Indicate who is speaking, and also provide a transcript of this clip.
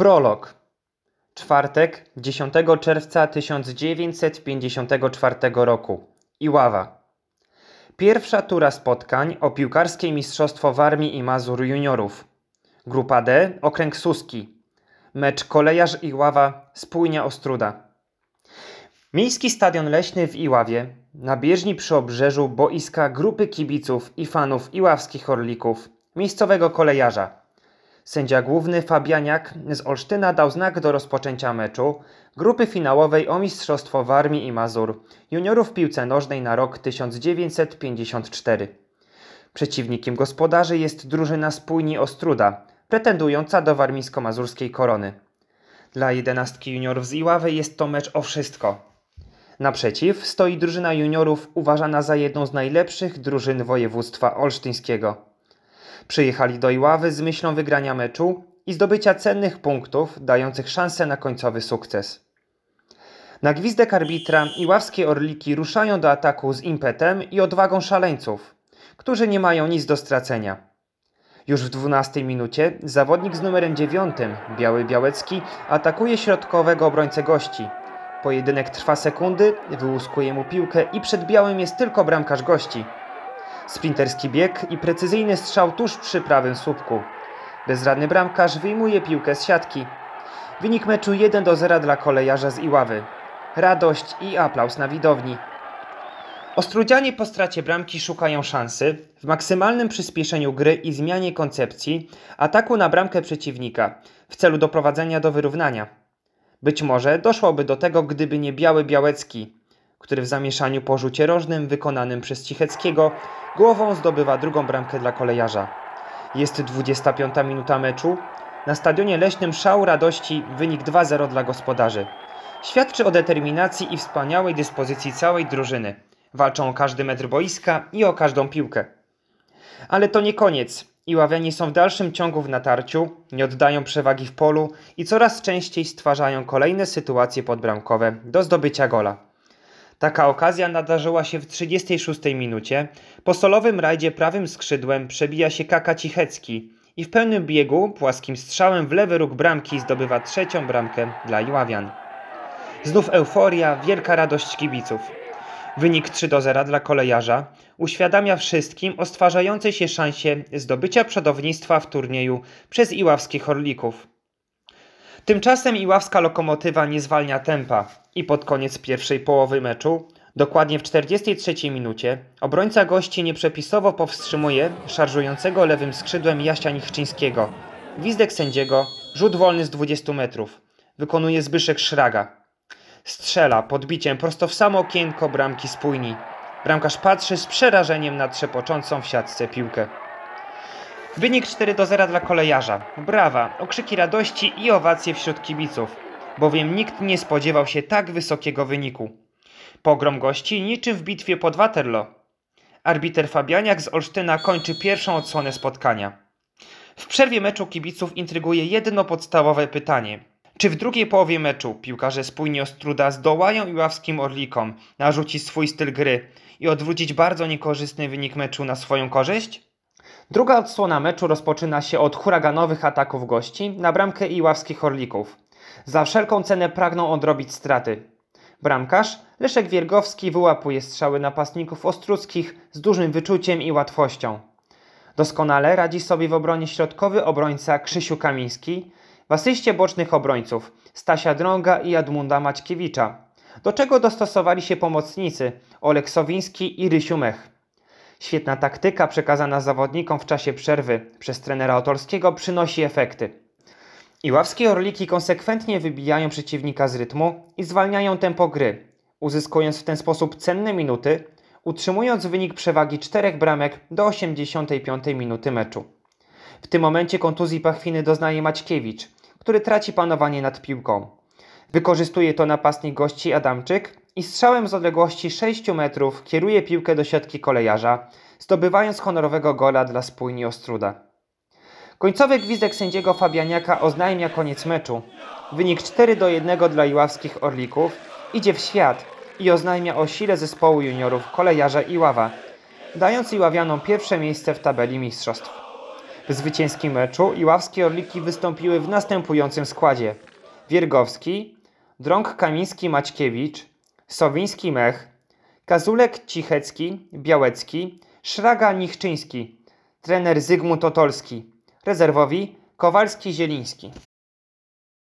Speaker 1: Prolog. Czwartek, 10 czerwca 1954 roku. Iława. Pierwsza tura spotkań o piłkarskie mistrzostwo Warmii i Mazur juniorów. Grupa D, okręg Suski. Mecz Kolejarz Iława, Spójnia Ostruda. Miejski Stadion Leśny w Iławie, na bieżni przy obrzeżu boiska grupy kibiców i fanów iławskich orlików, miejscowego kolejarza. Sędzia główny Fabianiak z Olsztyna dał znak do rozpoczęcia meczu grupy finałowej o Mistrzostwo Warmii i Mazur juniorów w piłce nożnej na rok 1954. Przeciwnikiem gospodarzy jest drużyna Spójni Ostruda, pretendująca do warmińsko-mazurskiej korony. Dla jedenastki juniorów z Iławy jest to mecz o wszystko. Naprzeciw stoi drużyna juniorów uważana za jedną z najlepszych drużyn województwa olsztyńskiego. Przyjechali do Iławy z myślą wygrania meczu i zdobycia cennych punktów dających szansę na końcowy sukces. Na gwizdek arbitra iławskie orliki ruszają do ataku z impetem i odwagą szaleńców, którzy nie mają nic do stracenia. Już w 12 minucie zawodnik z numerem 9, Biały Białecki, atakuje środkowego obrońcę gości. Pojedynek trwa sekundy, wyłuskuje mu piłkę i przed Białym jest tylko bramkarz gości. Sprinterski bieg i precyzyjny strzał tuż przy prawym słupku. Bezradny bramkarz wyjmuje piłkę z siatki. Wynik meczu 1 do 0 dla kolejarza z Iławy. Radość i aplauz na widowni. Ostrudzianie po stracie bramki szukają szansy w maksymalnym przyspieszeniu gry i zmianie koncepcji ataku na bramkę przeciwnika w celu doprowadzenia do wyrównania. Być może doszłoby do tego, gdyby nie Biały Białecki, który w zamieszaniu po rzucie rożnym wykonanym przez Cicheckiego głową zdobywa drugą bramkę dla kolejarza. Jest 25 minuta meczu. Na stadionie leśnym szał radości wynik 2-0 dla gospodarzy. Świadczy o determinacji i wspaniałej dyspozycji całej drużyny. Walczą o każdy metr boiska i o każdą piłkę. Ale to nie koniec. Iławianie są w dalszym ciągu w natarciu, nie oddają przewagi w polu i coraz częściej stwarzają kolejne sytuacje podbramkowe do zdobycia gola. Taka okazja nadarzyła się w 36 minucie. Po solowym rajdzie prawym skrzydłem przebija się Kaka Cichecki i w pełnym biegu płaskim strzałem w lewy róg bramki zdobywa trzecią bramkę dla Iławian. Znów euforia, wielka radość kibiców. Wynik 3 do 0 dla kolejarza uświadamia wszystkim o stwarzającej się szansie zdobycia przodownictwa w turnieju przez iławskich orlików. Tymczasem iławska lokomotywa nie zwalnia tempa i pod koniec pierwszej połowy meczu, dokładnie w 43 minucie, obrońca gości nieprzepisowo powstrzymuje szarżującego lewym skrzydłem Jasia Nichczyńskiego. Gwizdek sędziego, rzut wolny z 20 metrów. Wykonuje Zbyszek Szraga. Strzela podbiciem prosto w samo okienko bramki spójni. Bramkarz patrzy z przerażeniem na trzepoczącą w siatce piłkę. Wynik 4 do 0 dla kolejarza. Brawa, okrzyki radości i owacje wśród kibiców, bowiem nikt nie spodziewał się tak wysokiego wyniku. Pogrom gości niczym w bitwie pod Waterloo. Arbiter Fabianiak z Olsztyna kończy pierwszą odsłonę spotkania. W przerwie meczu kibiców intryguje jedno podstawowe pytanie. Czy w drugiej połowie meczu piłkarze spójnie Ostruda zdołają iławskim Orlikom narzucić swój styl gry i odwrócić bardzo niekorzystny wynik meczu na swoją korzyść? Druga odsłona meczu rozpoczyna się od huraganowych ataków gości na bramkę iławskich Orlików. Za wszelką cenę pragną odrobić straty. Bramkarz Leszek Wiergowski wyłapuje strzały napastników ostruckich z dużym wyczuciem i łatwością. Doskonale radzi sobie w obronie środkowy obrońca Krzysiu Kamiński, w asyście bocznych obrońców Stasia Drąga i Admunda Maćkiewicza, do czego dostosowali się pomocnicy Olek Sowiński i Rysiu Mech. Świetna taktyka przekazana zawodnikom w czasie przerwy przez trenera Otolskiego przynosi efekty. Iławskie Orliki konsekwentnie wybijają przeciwnika z rytmu i zwalniają tempo gry, uzyskując w ten sposób cenne minuty, utrzymując wynik przewagi czterech bramek do 85 minuty meczu. W tym momencie kontuzji pachwiny doznaje Maćkiewicz, który traci panowanie nad piłką. Wykorzystuje to napastnik gości Adamczyk i strzałem z odległości 6 metrów kieruje piłkę do siatki kolejarza, zdobywając honorowego gola dla spójni Ostruda. Końcowy gwizdek sędziego Fabianiaka oznajmia koniec meczu. Wynik 4 do 1 dla iławskich Orlików idzie w świat i oznajmia o sile zespołu juniorów kolejarza Iława, dając Iławianom pierwsze miejsce w tabeli mistrzostw. W zwycięskim meczu Iławskie Orliki wystąpiły w następującym składzie. Wiergowski, Drąg Kamiński-Maćkiewicz, Sowiński Mech, Kazulek Cichecki, Białecki, Szraga Nichczyński, trener Zygmunt Otolski, rezerwowi Kowalski Zieliński.